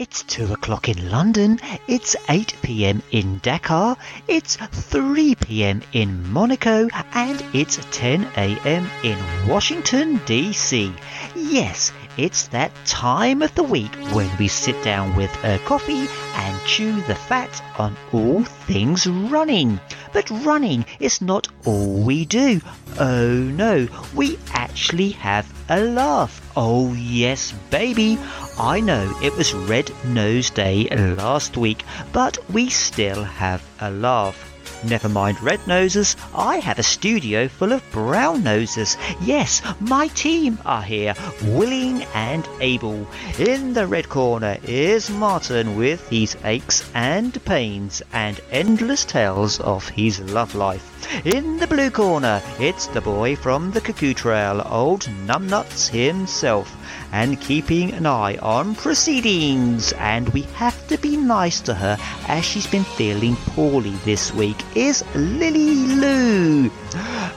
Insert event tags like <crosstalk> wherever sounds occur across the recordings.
It's 2 o'clock in London, it's 8 pm in Dakar, it's 3 pm in Monaco, and it's 10 am in Washington, D.C. Yes, it's that time of the week when we sit down with a coffee and chew the fat on all things running. But running is not all we do. Oh no, we actually have a laugh. Oh yes, baby. I know it was Red Nose Day last week, but we still have a laugh. Never mind red noses, I have a studio full of brown noses. Yes, my team are here, willing and able. In the red corner is Martin with his aches and pains and endless tales of his love life. In the blue corner, it's the boy from the Cuckoo Trail, old Numbnuts himself and keeping an eye on proceedings. And we have to be nice to her as she's been feeling poorly this week, is Lily Lou.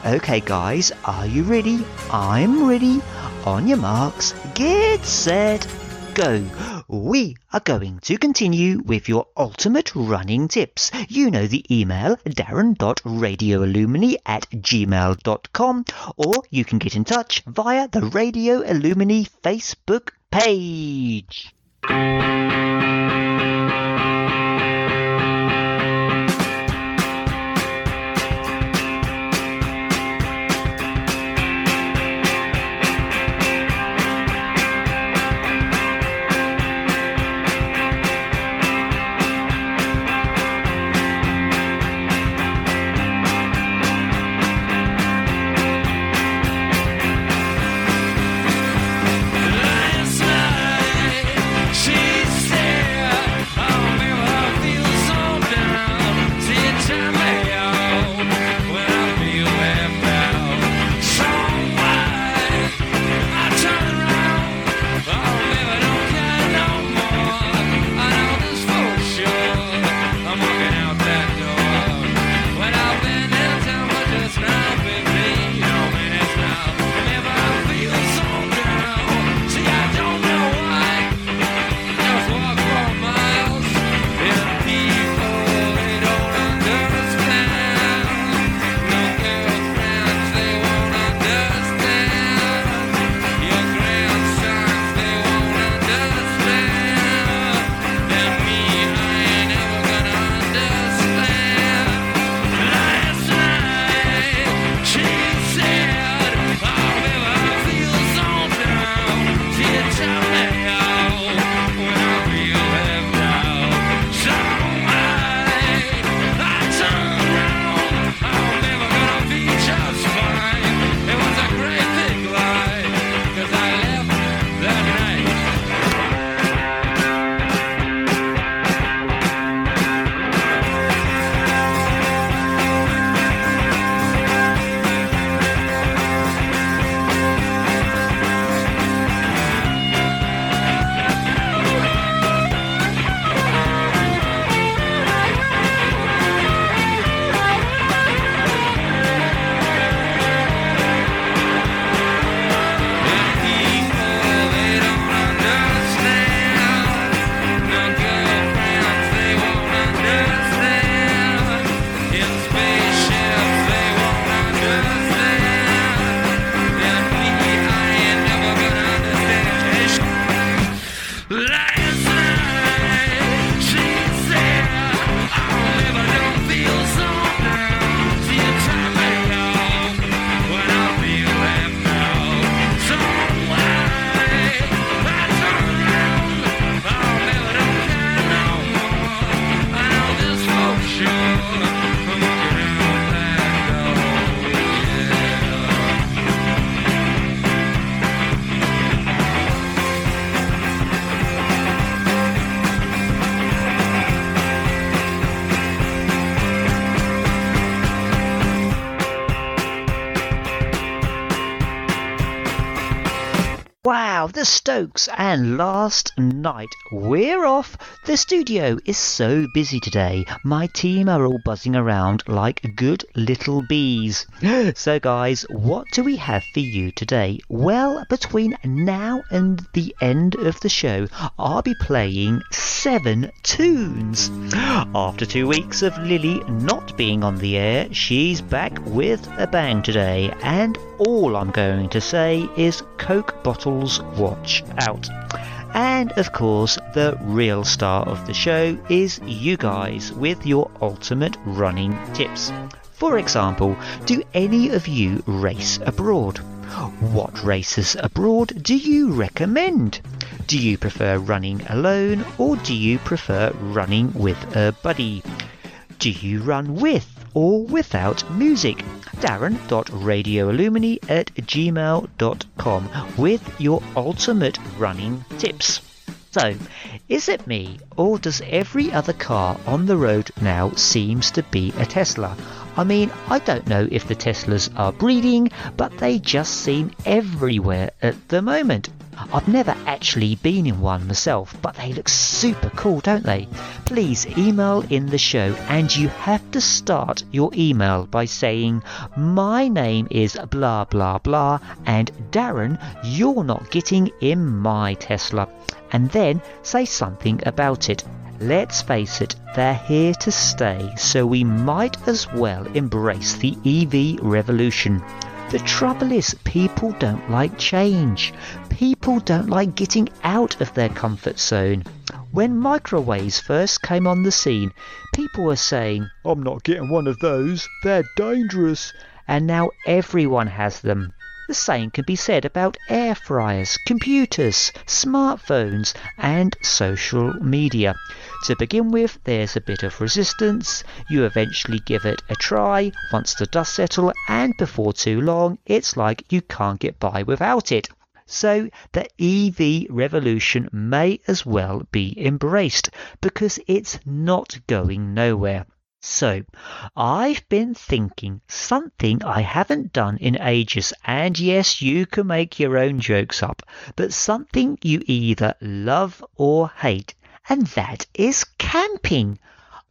Okay, guys, are you ready? I'm ready. On your marks, get set, go. We are going to continue with your ultimate running tips. You know the email darren.radioillumini at gmail.com or you can get in touch via the Radio Illumini Facebook page. Stokes, and last night we're off. The studio is so busy today. My team are all buzzing around like good little bees. <gasps> So, guys, what do we have for you today? Well, between now and the end of the show, I'll be playing seven tunes. <gasps> After two weeks of Lily not being on the air, she's back with a bang today, and all I'm going to say is Coke bottles watch out. And of course, the real star of the show is you guys with your ultimate running tips. For example, do any of you race abroad? What races abroad do you recommend? Do you prefer running alone or do you prefer running with a buddy? Do you run with or without music? darren.radioillumini at gmail.com with your ultimate running tips. So, is it me, or does every other car on the road now seems to be a Tesla? I mean, I don't know if the Teslas are breeding, but they just seem everywhere at the moment. I've never actually been in one myself, but they look super cool, don't they? Please email in the show, and you have to start your email by saying, My name is blah blah blah, and Darren, you're not getting in my Tesla. And then say something about it. Let's face it, they're here to stay, so we might as well embrace the EV revolution. The trouble is, people don't like change. People don't like getting out of their comfort zone. When microwaves first came on the scene, people were saying, I'm not getting one of those, they're dangerous. And now everyone has them. The same can be said about air fryers, computers, smartphones, and social media. To begin with, there's a bit of resistance. You eventually give it a try once the dust settles, and before too long, it's like you can't get by without it. So the EV revolution may as well be embraced because it's not going nowhere. So, I've been thinking something I haven't done in ages, and yes, you can make your own jokes up, but something you either love or hate, and that is camping.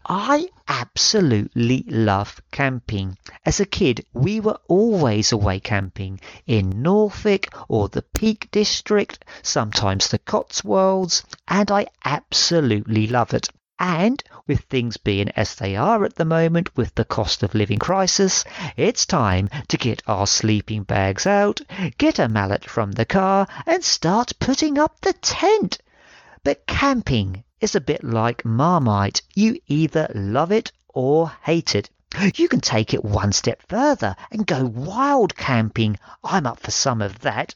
I absolutely love camping. As a kid, we were always away camping in Norfolk or the Peak District, sometimes the Cotswolds, and I absolutely love it. And with things being as they are at the moment with the cost of living crisis, it's time to get our sleeping bags out, get a mallet from the car, and start putting up the tent. But camping is a bit like Marmite. You either love it or hate it. You can take it one step further and go wild camping. I'm up for some of that.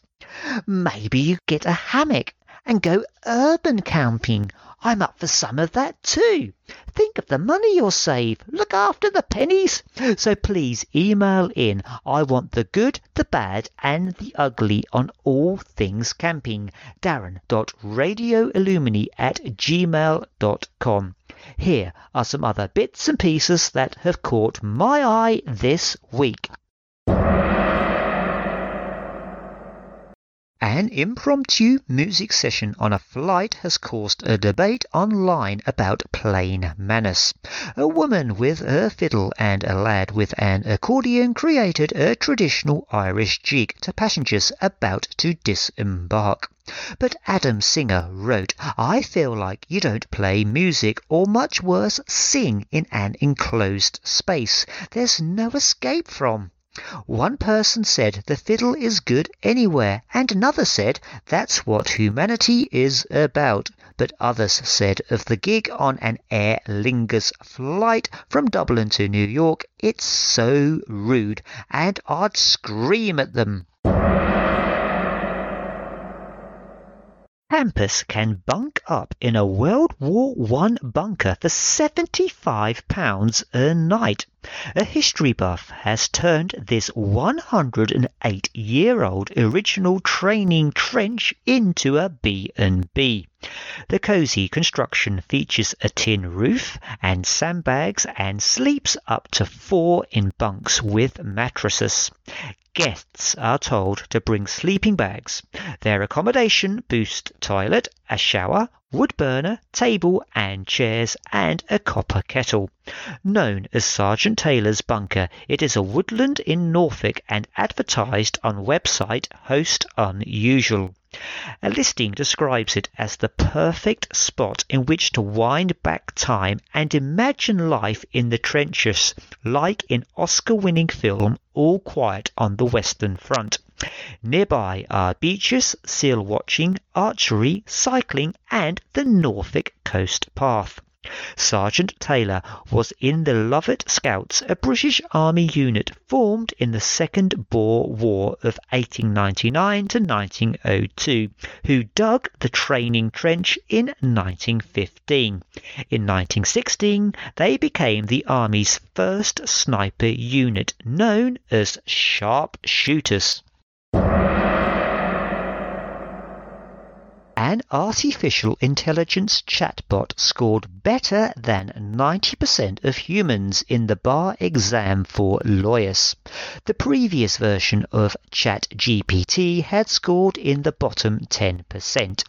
Maybe you get a hammock and go urban camping. I'm up for some of that too. Think of the money you'll save. Look after the pennies. So please email in. I want the good, the bad, and the ugly on all things camping. Darren.radioillumini at gmail.com. Here are some other bits and pieces that have caught my eye this week. An impromptu music session on a flight has caused a debate online about plane manners. A woman with her fiddle and a lad with an accordion created a traditional Irish jig to passengers about to disembark. But Adam Singer wrote, I feel like you don't play music or much worse sing in an enclosed space. There's no escape from. One person said the fiddle is good anywhere, and another said that's what humanity is about. But others said of the gig on an Aer Lingus flight from Dublin to New York, it's so rude, and I'd scream at them. Campus can bunk up in a World War One bunker for £75 a night. A history buff has turned this 108 year old original training trench into a B&B. The cosy construction features a tin roof and sandbags and sleeps up to four in bunks with mattresses. Guests are told to bring sleeping bags. Their accommodation boosts toilet, a shower, wood burner, table and chairs, and a copper kettle. Known as Sergeant Taylor's Bunker, it is a woodland in Norfolk and advertised on website Host Unusual. A listing describes it as the perfect spot in which to wind back time and imagine life in the trenches, like in Oscar winning film All Quiet on the Western Front. Nearby are beaches, seal watching, archery, cycling, and the Norfolk Coast Path. Sergeant Taylor was in the Lovat Scouts, a British Army unit formed in the Second Boer War of 1899 to 1902, who dug the training trench in 1915. In 1916, they became the Army's first sniper unit, known as Sharp An artificial intelligence chatbot scored better than 90% of humans in the bar exam for lawyers. The previous version of ChatGPT had scored in the bottom 10%.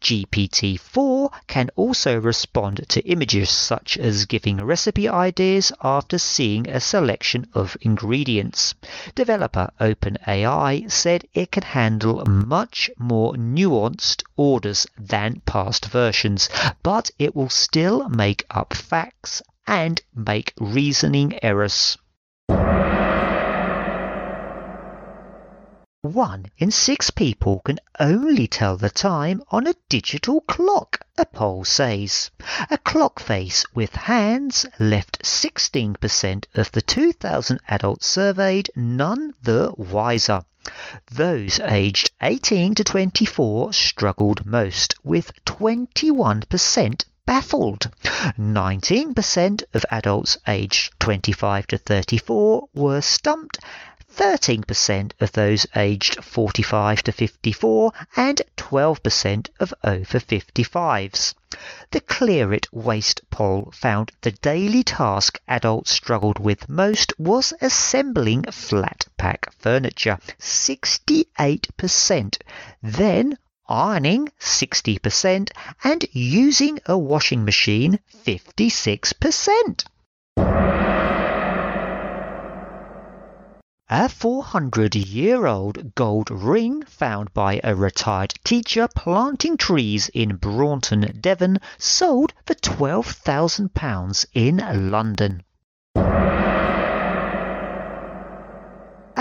GPT 4 can also respond to images such as giving recipe ideas after seeing a selection of ingredients. Developer OpenAI said it can handle much more nuanced orders than past versions, but it will still make up facts and make reasoning errors. One in six people can only tell the time on a digital clock, a poll says. A clock face with hands left 16% of the 2,000 adults surveyed none the wiser. Those aged 18 to 24 struggled most, with 21% baffled. 19% of adults aged 25 to 34 were stumped 13% of those aged 45 to 54 and 12% of over 55s. The Clear It Waste poll found the daily task adults struggled with most was assembling flat pack furniture, 68%, then ironing 60%, and using a washing machine 56%. A 400 year old gold ring found by a retired teacher planting trees in Braunton, Devon, sold for £12,000 in London.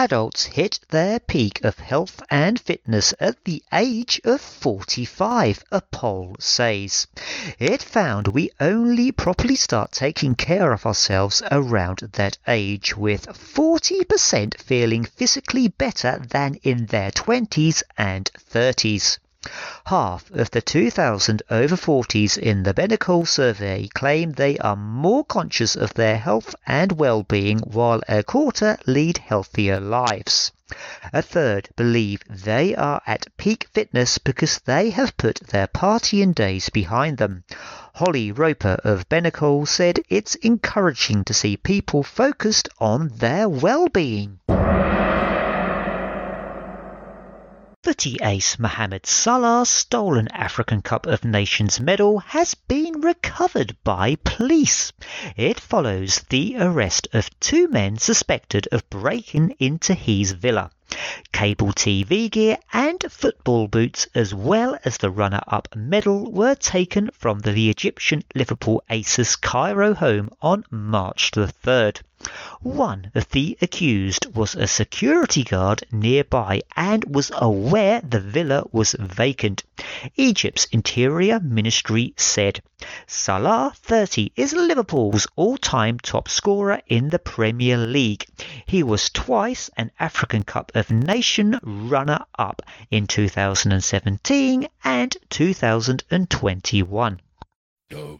Adults hit their peak of health and fitness at the age of 45, a poll says. It found we only properly start taking care of ourselves around that age, with 40% feeling physically better than in their 20s and 30s. Half of the 2,000 over 40s in the Benecol survey claim they are more conscious of their health and well-being while a quarter lead healthier lives. A third believe they are at peak fitness because they have put their partying days behind them. Holly Roper of Benecol said it's encouraging to see people focused on their well-being. Footy ace Mohamed Salah's stolen African Cup of Nations medal has been recovered by police. It follows the arrest of two men suspected of breaking into his villa. Cable TV gear and football boots, as well as the runner up medal, were taken from the Egyptian Liverpool Aces Cairo home on March the 3rd. One of the accused was a security guard nearby and was aware the villa was vacant. Egypt's Interior Ministry said Salah, 30, is Liverpool's all-time top scorer in the Premier League. He was twice an African Cup of Nation runner-up in 2017 and 2021. This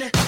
Wait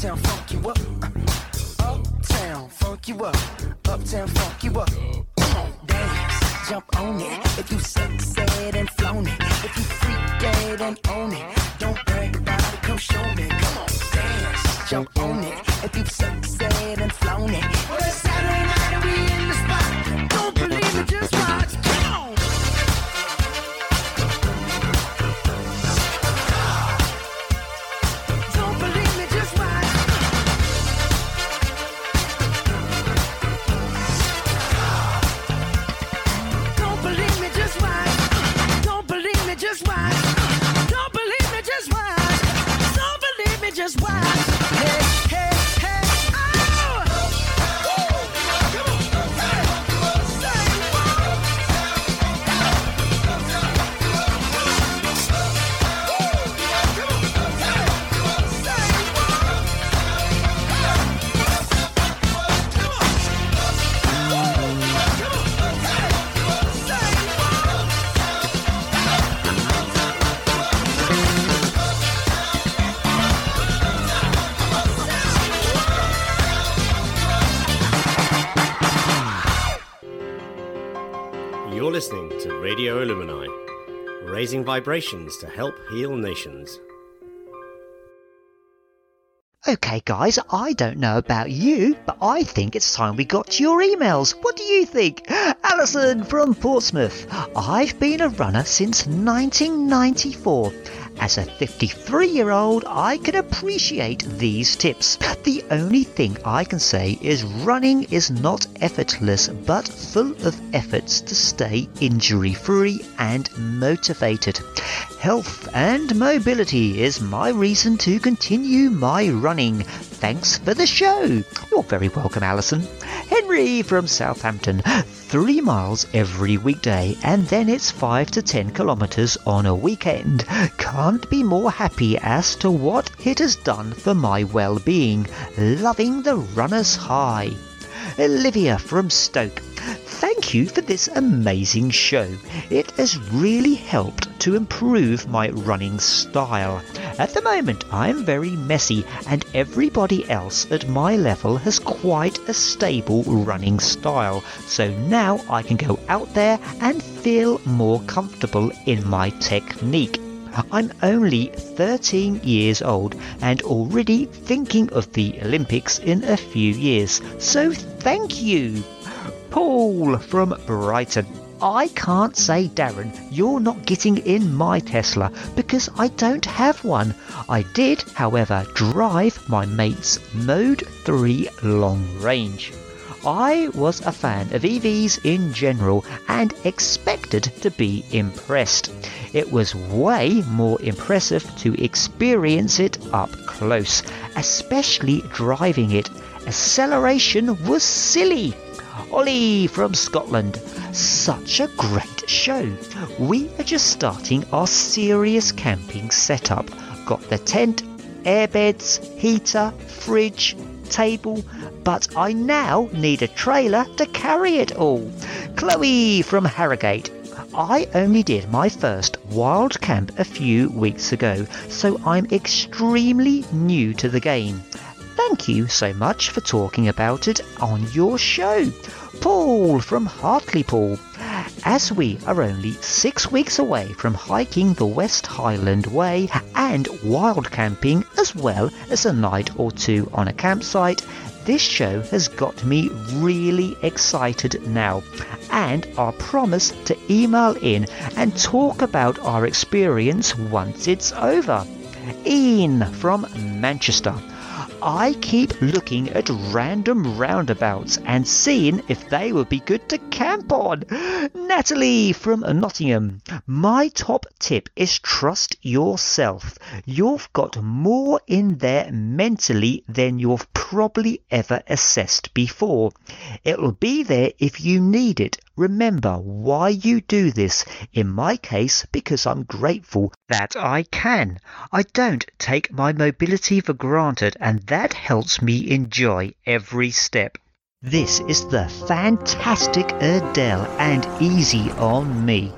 Uptown, funk you up. Uptown, funk you up. Uptown, funk you up. Come on, dance, jump on it. If you succeed and flown it. If you freak dead and own it. Don't brag about it, come show me. Come on, dance, jump on it. If you succeed and flown it. Well, it's Saturday night we just watch. Vibrations to help heal nations. Okay, guys, I don't know about you, but I think it's time we got your emails. What do you think? <gasps> Alison from Portsmouth. I've been a runner since 1994. As a 53 year old, I can appreciate these tips. The only thing I can say is running is not effortless, but full of efforts to stay injury free and motivated. Health and mobility is my reason to continue my running. Thanks for the show. You're very welcome, Alison. Henry from Southampton. Three miles every weekday, and then it's five to ten kilometres on a weekend. Can't be more happy as to what it has done for my well being. Loving the runner's high. Olivia from Stoke. Thank you for this amazing show. It has really helped to improve my running style. At the moment, I'm very messy, and everybody else at my level has quite a stable running style, so now I can go out there and feel more comfortable in my technique. I'm only 13 years old and already thinking of the Olympics in a few years, so thank you! Paul from Brighton. I can't say, Darren, you're not getting in my Tesla because I don't have one. I did, however, drive my mate's Model 3 long range. I was a fan of EVs in general and expected to be impressed. It was way more impressive to experience it up close, especially driving it. Acceleration was silly. Ollie from Scotland. Such a great show. We are just starting our serious camping setup. Got the tent, airbeds, heater, fridge, table, but I now need a trailer to carry it all. Chloe from Harrogate. I only did my first wild camp a few weeks ago, so I'm extremely new to the game. Thank you so much for talking about it on your show. Paul from Hartlepool. As we are only six weeks away from hiking the West Highland Way and wild camping as well as a night or two on a campsite, this show has got me really excited now and our promise to email in and talk about our experience once it's over. Ian from Manchester. I keep looking at random roundabouts and seeing if they would be good to camp on. Natalie from Nottingham. My top tip is trust yourself. You've got more in there mentally than you've probably ever assessed before. It'll be there if you need it. Remember why you do this. In my case, because I'm grateful that I can. I don't take my mobility for granted, and that helps me enjoy every step. This is the fantastic Adele and Easy on Me.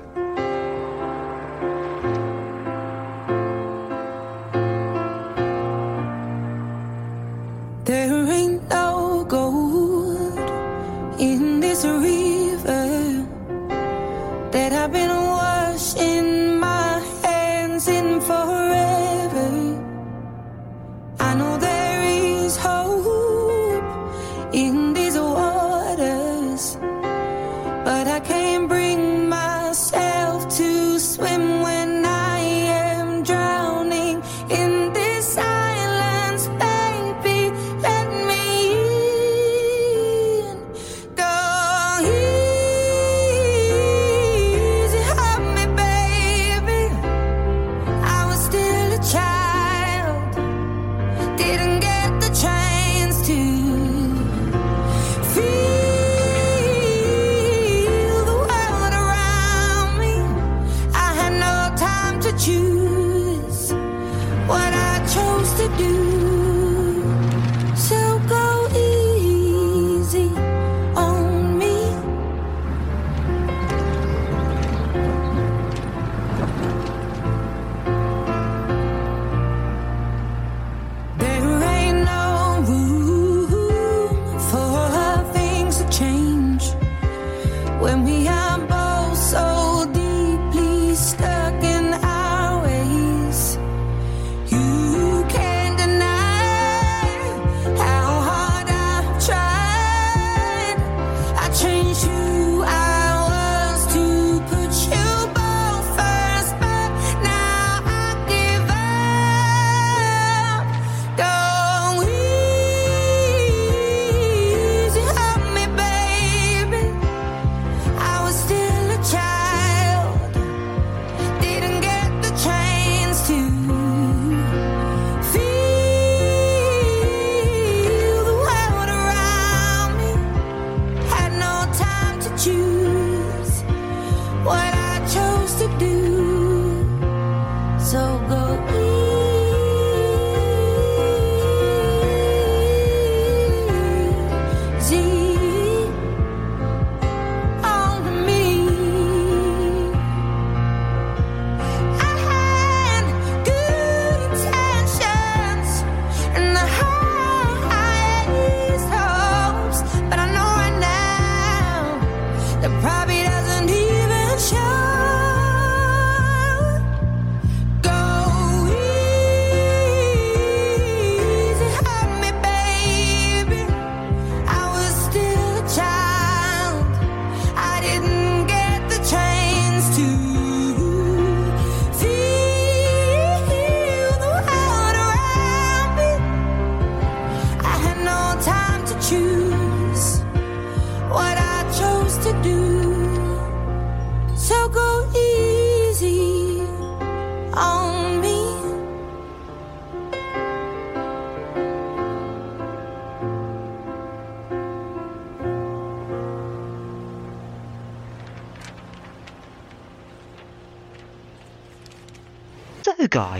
you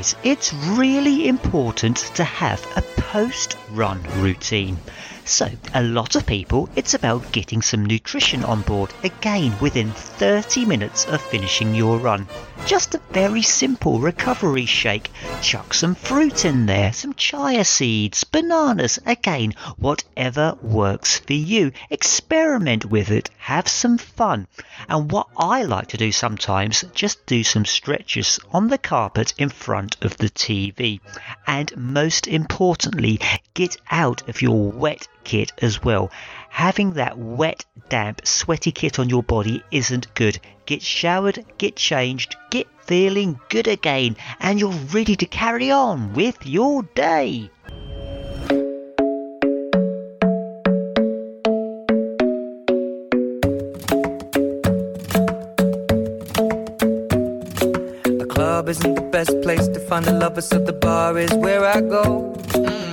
guys, it's really important to have a post run routine. So, a lot of people, it's about getting some nutrition on board again within 30 minutes of finishing your run. Just a very simple recovery shake. Chuck some fruit in there, some chia seeds, bananas, again, whatever works for you. Experiment with it, have some fun. And what I like to do sometimes, just do some stretches on the carpet in front of the TV. And most importantly, get out of your wet kit as well. Having that wet, damp, sweaty kit on your body isn't good. Get showered, get changed, get feeling good again, and you're ready to carry on with your day. The club isn't the best place to find a lover, so the bar is where I go. Me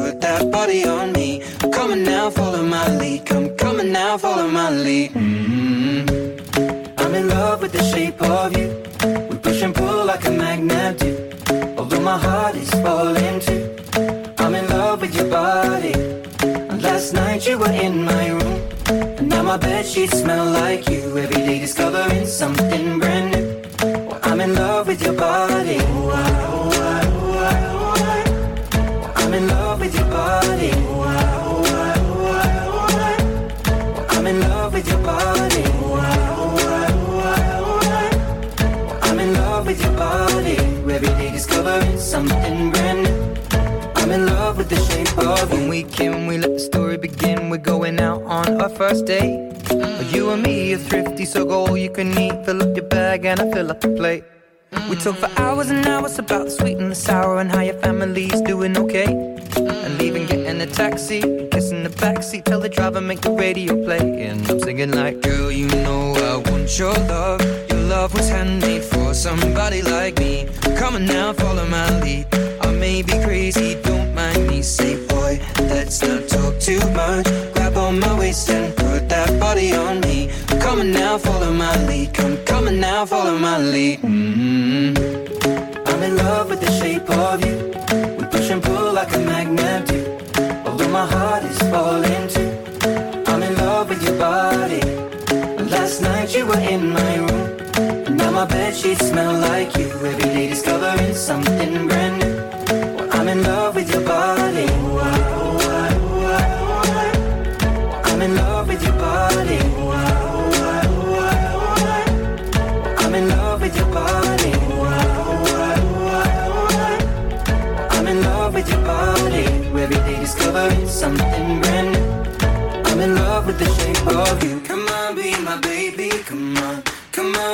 now, follow my lead. Come on now, follow my lead. mm I'm in love with the shape of you. We push and pull like a magnet do. Although my heart is falling too. I'm in love with your body. And last night you were in my room. And now my bed sheets smell like you. Every day discovering something brand new. Well, I'm in love with your body. Ooh, something brand new. I'm in love with the shape of you. When we came, we let the story begin. We're going out on our first date. But you and me are thrifty, so go all you can eat. Fill up your bag and I fill up the plate. We talk for mm. hours and hours about the sweet and the sour and how your family's doing okay. Mm. And leaving, getting a taxi, kissing the backseat, tell the driver make the radio play. And I'm singing like, girl, you know I want your love. Your love was handmade for somebody like me. Come on now, follow my lead. I may be crazy, don't mind me. Say, boy, let's not talk too much. Grab on my waist and put that body on me. Come on now, follow my lead. Come, come on now, follow my lead. mm I'm in love with the shape of you. We push and pull like a magnet do. Although my heart is falling too. I'm in love with your body. Last night you were in my room. My bed sheets smell like you. Every day discovering something brand new. I'm in love with your body. I'm in love with your body. I'm in love with your body. I'm in love with your body. Every day discovering something brand new. I'm in love with the shape of you. Come on,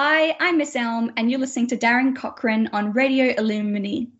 Hi, I'm Miss Elm, and you're listening to Darren Cochane on Radio Illumini.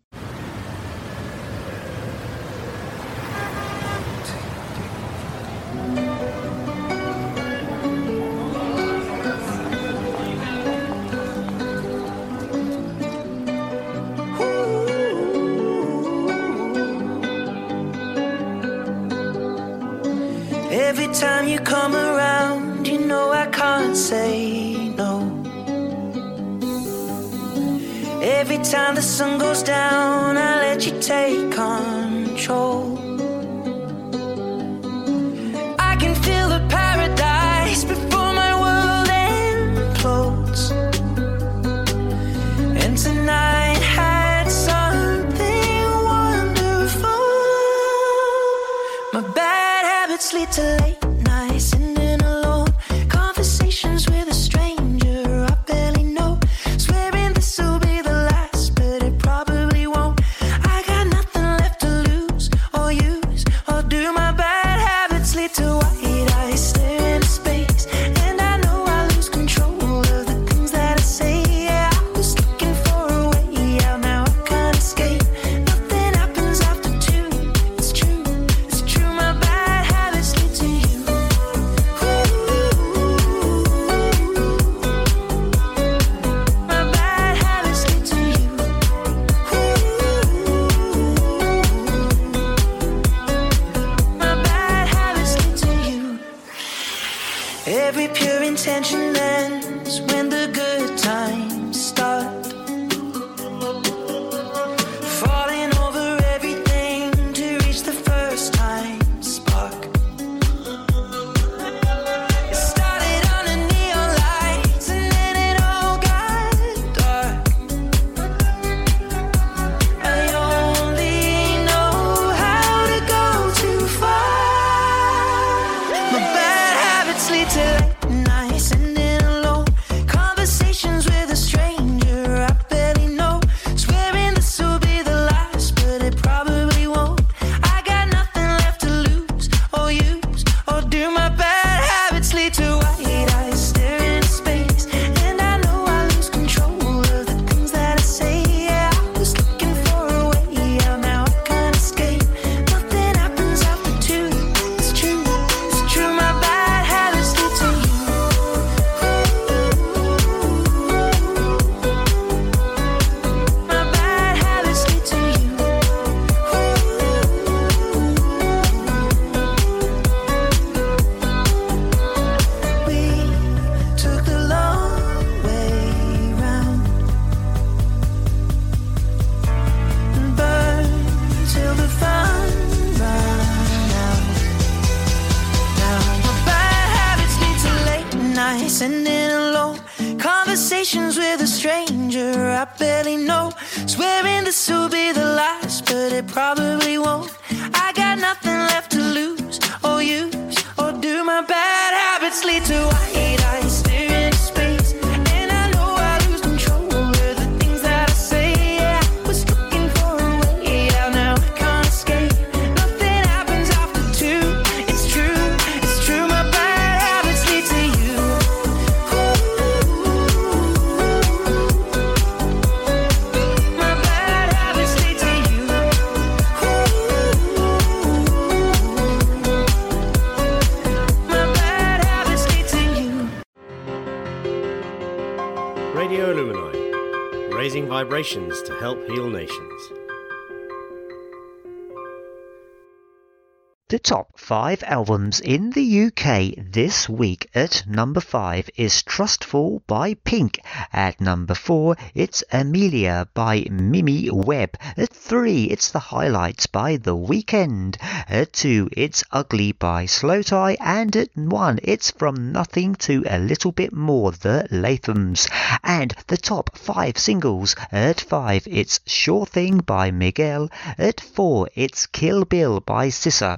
The top five albums in the UK this week at number five is Trustfall by Pink. At number four, it's Amelia by Mimi Webb. At three, it's The Highlights by The Weeknd. At two, it's Ugly by slowthai. And at one, it's From Nothing to a Little Bit More, The Lathams. And the top five singles at five, it's Sure Thing by Miguel. At four, it's Kill Bill by SZA.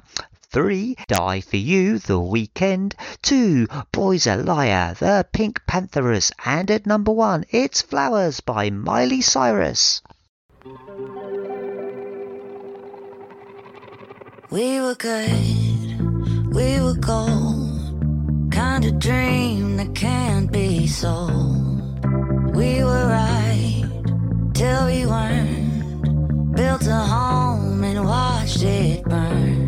3. Die for You, The Weeknd. 2. Boy's a Liar, The PinkPantheress. And at number 1, It's Flowers by Miley Cyrus. We were good, we were gold. Kind of dream that can't be sold. We were right till we weren't. Built a home and watched it burn.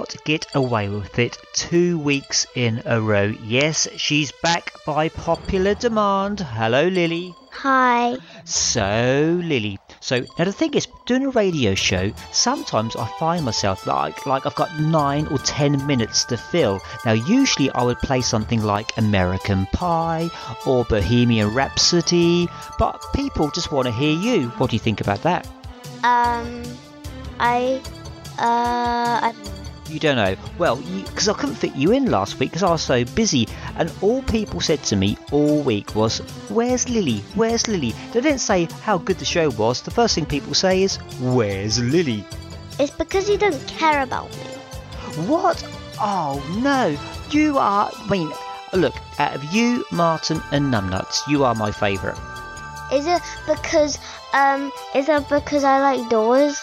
Cannot get away with it two weeks in a row. Yes, she's back by popular demand. Hello, Lily. Hi. So, Lily. So now the thing is, doing a radio show, sometimes I find myself like like I've got nine or ten minutes to fill. Now usually I would play something like American Pie or Bohemian Rhapsody, but people just want to hear you. What do you think about that? Um, I, uh, I don't know. You don't know. Well, because I couldn't fit you in last week because I was so busy, and all people said to me all week was, "Where's Lily? Where's Lily?" They didn't say how good the show was. The first thing people say is, "Where's Lily?" It's because you don't care about me. What? Oh no! You are. I mean, look. Out of you, Martin, and Numbnuts, you are my favourite. Is it because, um, is it because I like doors?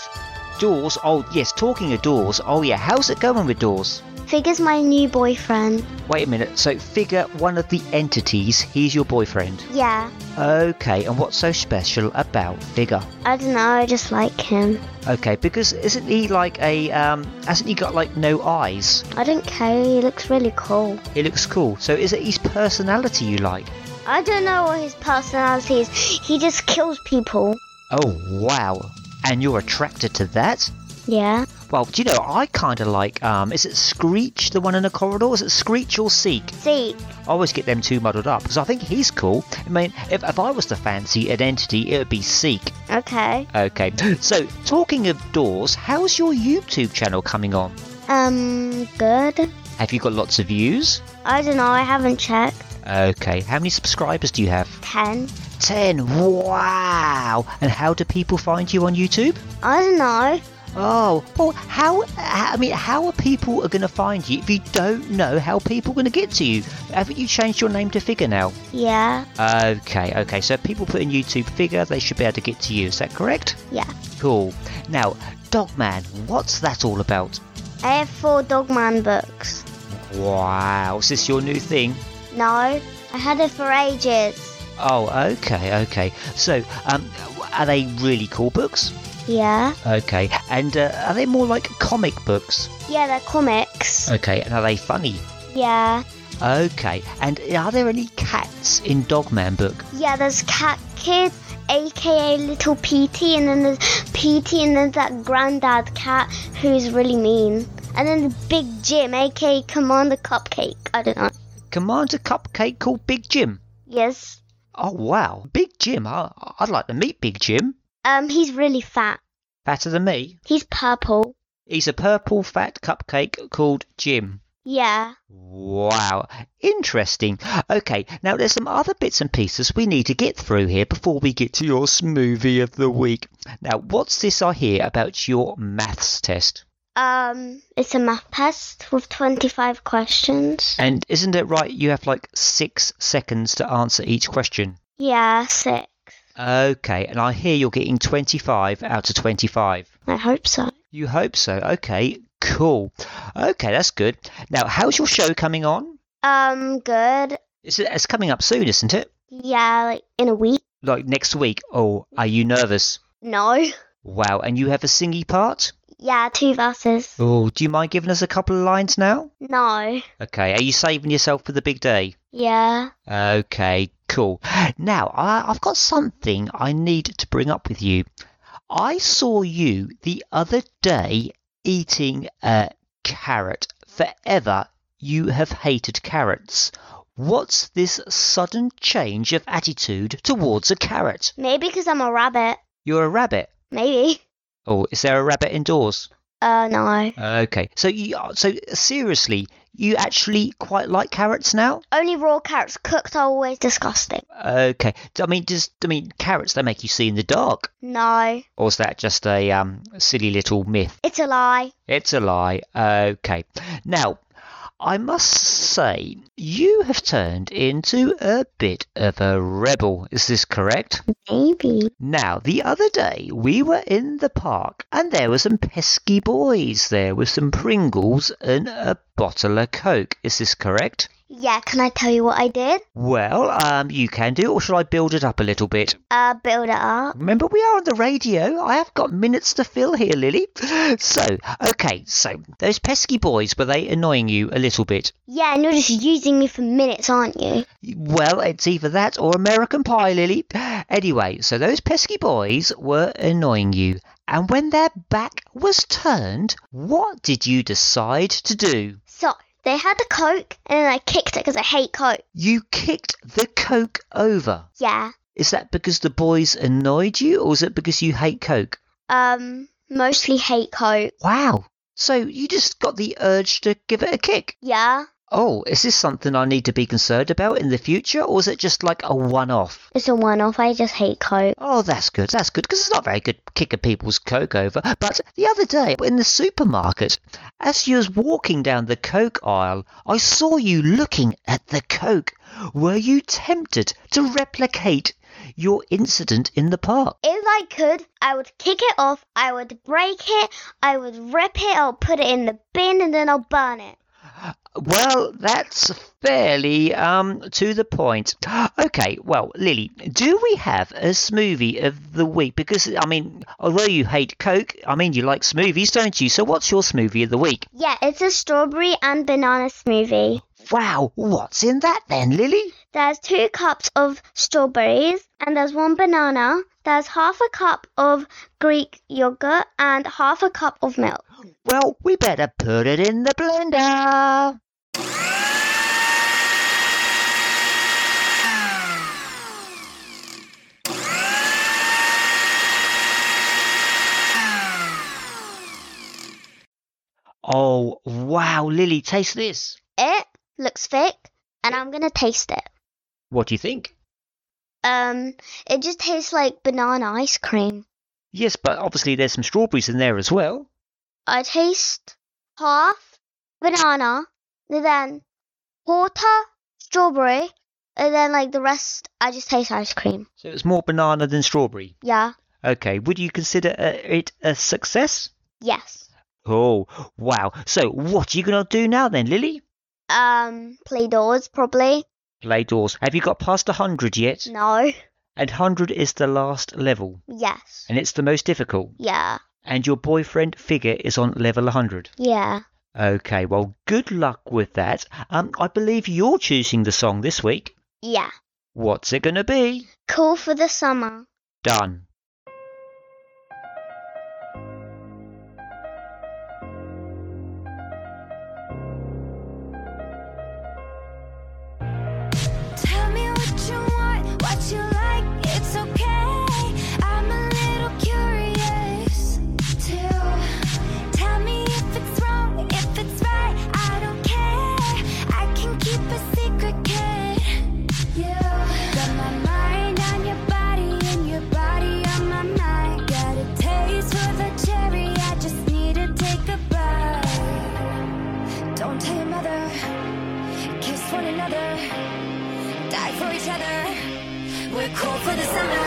Doors. Oh yes, talking of doors. Oh yeah, how's it going with doors? Figure's my new boyfriend. Wait a minute. So, figure one of the entities. He's your boyfriend. Yeah. Okay, and what's so special about Figure? I don't know, I just like him. Okay, because isn't he like a um hasn't he got like no eyes? I don't care, he looks really cool. He looks cool. So is it his personality you like? I don't know what his personality is. He just kills people. Oh wow. And you're attracted to that? Yeah. Well, do you know, I kind of like, um, is it Screech, the one in the corridor? Is it Screech or Seek? Seek. I always get them two muddled up because I think he's cool. I mean, if, if I was to fancy an entity, it would be Seek. okay. Okay, so talking of doors, how's your YouTube channel coming on? Um, good. Have you got lots of views? I don't know, I haven't checked. Okay, how many subscribers do you have? Ten. 10. Wow! And how do people find you on YouTube? I don't know. Oh, well, how, I mean, how are people are going to find you if you don't know how people are going to get to you? Haven't you changed your name to Figure now? Yeah. Okay, okay, so if people put in YouTube Figure, they should be able to get to you, is that correct? Yeah. Cool. Now, Dogman, what's that all about? I have four Dogman books. Wow, is this your new thing? No, I had it for ages. Oh, okay, okay. So, um, are they really cool books? Yeah. Okay, and uh, are they more like comic books? Yeah, they're comics. Okay, and are they funny? Yeah. Okay, and are there any cats in Dogman book? Yeah, there's Cat Kid, aka Little Petey, and then there's Petey, and then that granddad cat who's really mean. And then the Big Jim, aka Commander Cupcake. I don't know. Commander Cupcake called Big Jim. Yes. Oh wow, Big Jim. I, I'd like to meet Big Jim. Um, he's really fat. Fatter than me. He's purple. He's a purple fat cupcake called Jim. Yeah. Wow, interesting. Okay, now there's some other bits and pieces we need to get through here before we get to your smoothie of the week. Now, what's this I hear about your maths test? Um, it's a math test with 25 questions. And isn't it right you have like six seconds to answer each question? Yeah, six. Okay, and I hear you're getting 25 out of 25. I hope so. You hope so. Okay, cool. Okay, that's good. Now, how's your show coming on? Um, good. It's, it's coming up soon, isn't it? Yeah, like in a week. Like next week. Oh, are you nervous? No. Wow, and you have a singy part? Yeah, two verses. Oh, do you mind giving us a couple of lines now? No. Okay, are you saving yourself for the big day? Yeah. Okay, cool. Now, I, I've got something I need to bring up with you. I saw you the other day eating a carrot. Forever, you have hated carrots. What's this sudden change of attitude towards a carrot? Maybe because I'm a rabbit. You're a rabbit. Maybe. Oh, is there a rabbit indoors? Uh, no. Okay. So you so seriously, you actually quite like carrots now? Only raw carrots. Cooked are always disgusting. Okay. I mean, does I mean carrots? They make you see in the dark, No. or is that just a um silly little myth? It's a lie. It's a lie. Okay. Now, I must say, you have turned into a bit of a rebel. Is this correct? Maybe. Now, the other day we were in the park and there were some pesky boys there with some Pringles and a bottle of Coke. Is this correct? Yeah, can I tell you what I did? Well, um, you can do, or shall I build it up a little bit? Uh, build it up. Remember, we are on the radio. I have got minutes to fill here, Lily. <gasps> So, okay, so those pesky boys, were they annoying you a little bit? Yeah, and you're just using me for minutes, aren't you? Well, it's either that or American Pie, Lily. Anyway, so those pesky boys were annoying you. And when their back was turned, what did you decide to do? So, they had the Coke, and then I kicked it because I hate Coke. You kicked the Coke over. Yeah. Is that because the boys annoyed you, or is it because you hate Coke? Um, mostly hate Coke. Wow. So you just got the urge to give it a kick. Yeah. Oh, is this something I need to be concerned about in the future, or is it just like a one off? It's a one off. I just hate Coke. Oh, that's good. That's good because it's not very good kicking people's Coke over. But the other day in the supermarket, as you was walking down the Coke aisle, I saw you looking at the Coke. Were you tempted to replicate your incident in the park? If I could, I would kick it off, I would break it, I would rip it, I'll put it in the bin, and then I'll burn it. Well, that's fairly um to the point. <gasps> Okay, well, Lily, do we have a smoothie of the week? Because I mean, although you hate Coke, I mean you like smoothies, don't you? So what's your smoothie of the week? Yeah, it's a strawberry and banana smoothie. Wow, what's in that then, Lily? There's two cups of strawberries, and there's one banana. There's half a cup of Greek yogurt and half a cup of milk. Well, we better put it in the blender. Oh, wow, Lily, taste this. It looks thick, and I'm gonna taste it. What do you think? Um, it just tastes like banana ice cream. Yes, but obviously there's some strawberries in there as well. I taste half banana, and then quarter strawberry, and then like the rest, I just taste ice cream. So it's more banana than strawberry. Yeah. Okay, would you consider uh, it a success? Yes. Oh, wow. So what are you going to do now then, Lily? Um, play doors probably. Play doors. Have you got past a 100 yet? No. And 100 is the last level. Yes. And it's the most difficult. Yeah. And your boyfriend figure is on level 100. Yeah. Okay, well, good luck with that. Um, I believe you're choosing the song this week. Yeah. What's it going to be? Cool for the summer. Done. Awesome.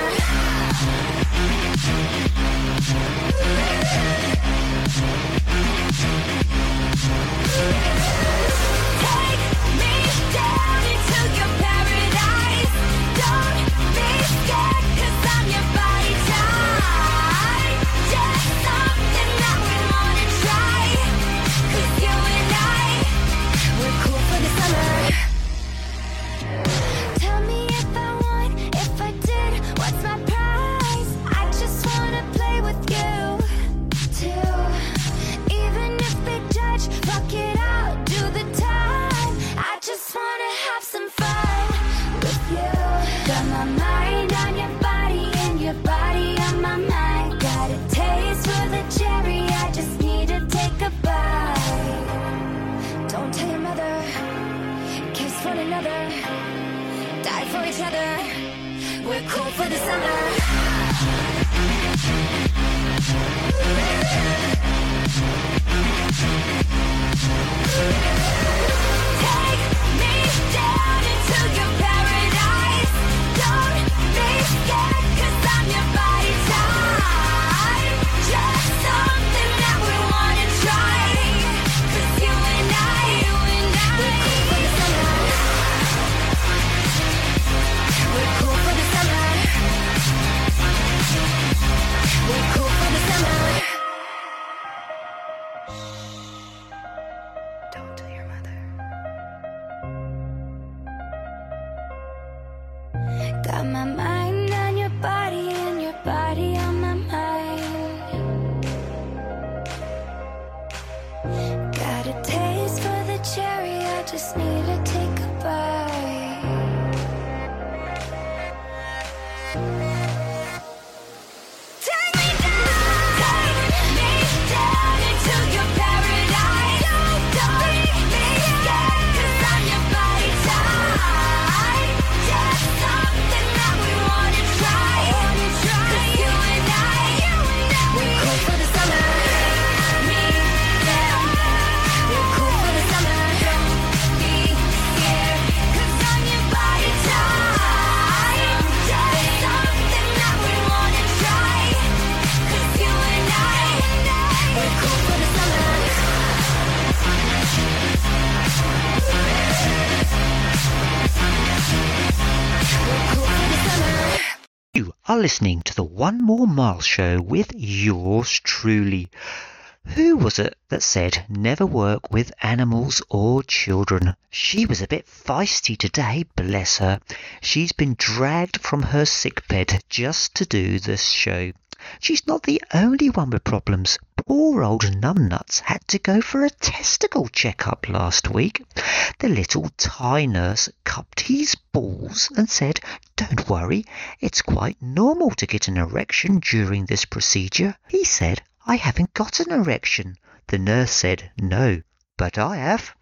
are listening to the One More Mile show with yours truly. Who was it that said never work with animals or children? She was a bit feisty today, bless her. She's been dragged from her sickbed just to do this show she's not the only one with problems. Poor old numbnuts had to go for a testicle checkup last week. The little Thai nurse cupped his balls and said, Don't worry, it's quite normal to get an erection during this procedure. He said, I haven't got an erection. The nurse said, No, but I have.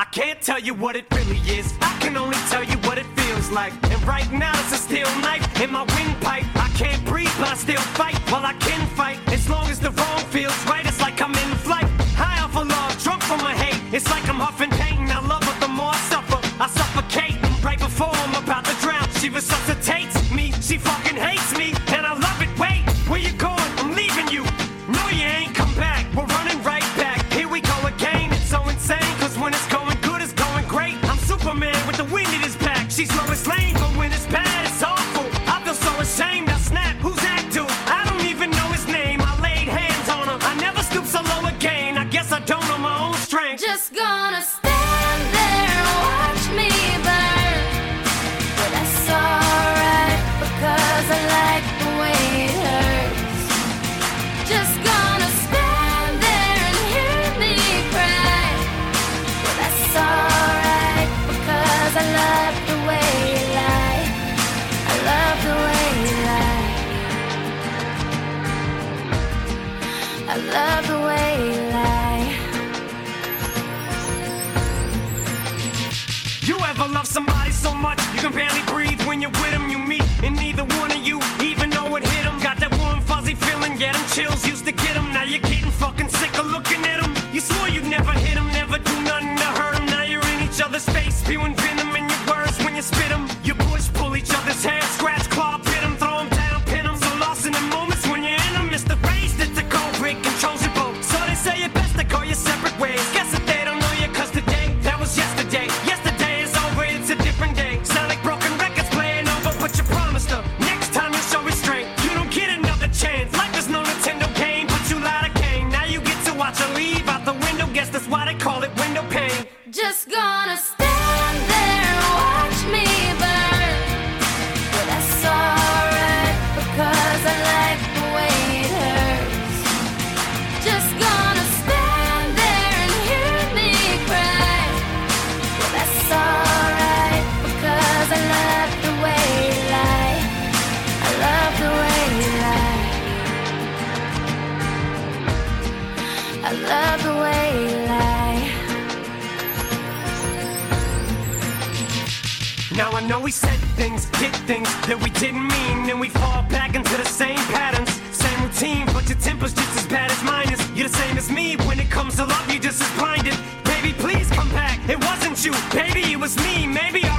I can't tell you what it really is. I can only tell you what it feels like. And right now it's a steel knife in my windpipe. I can't breathe, but I still fight. Well, I can fight. Just gonna We said things, did things that we didn't mean, and we fall back into the same patterns, same routine. But your temper's just as bad as mine is. You're the same as me when it comes to love, you're just as blinded. Baby, please come back. It wasn't you, baby, it was me. Maybe.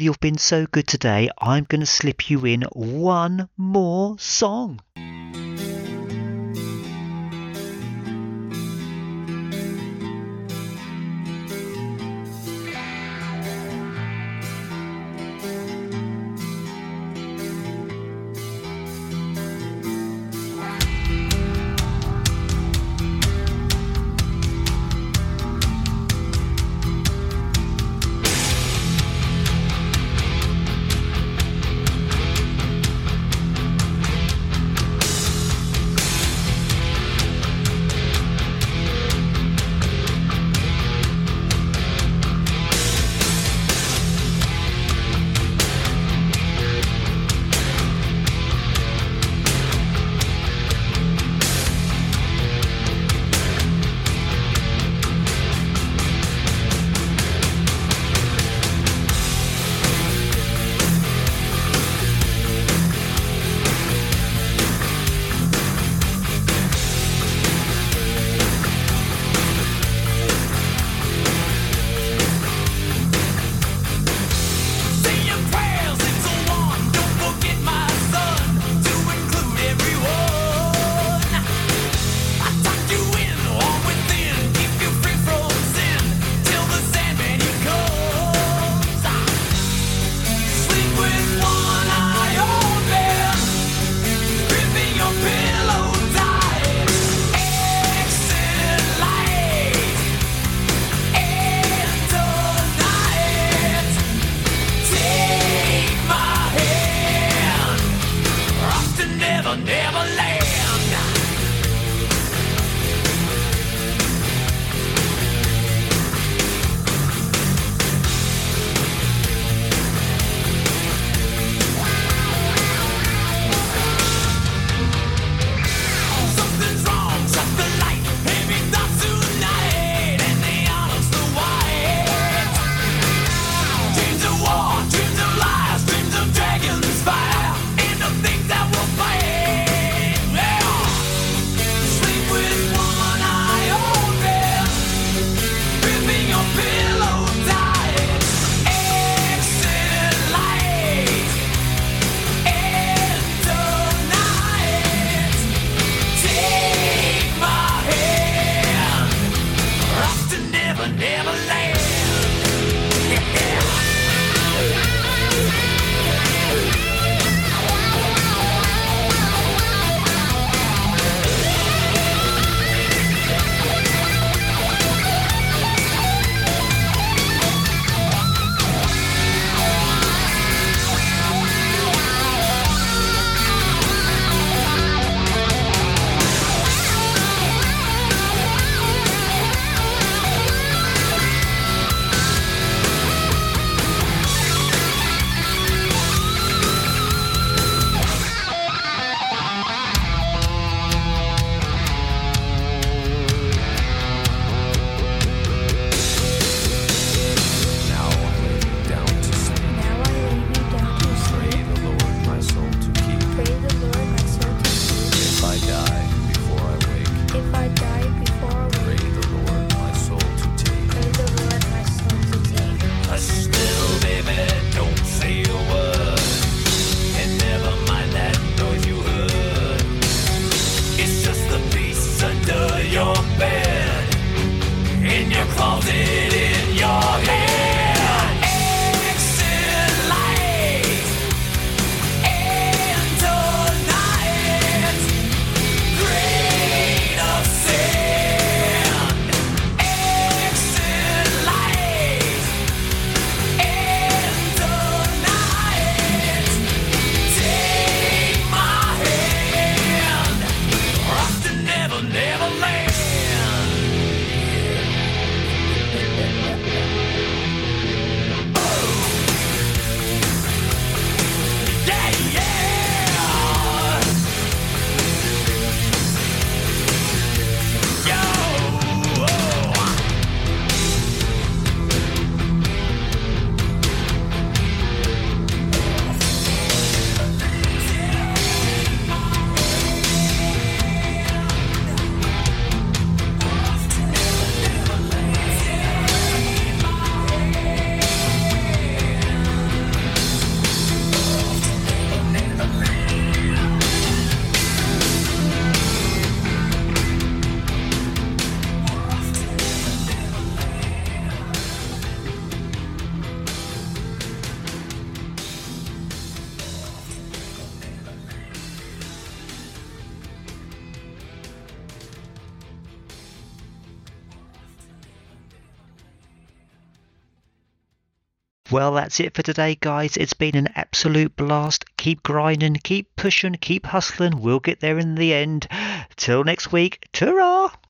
You've been so good today. I'm going to slip you in one more song. Well, that's it for today, guys. It's been an absolute blast. Keep grinding, keep pushing, keep hustling. We'll get there in the end. Till next week, ta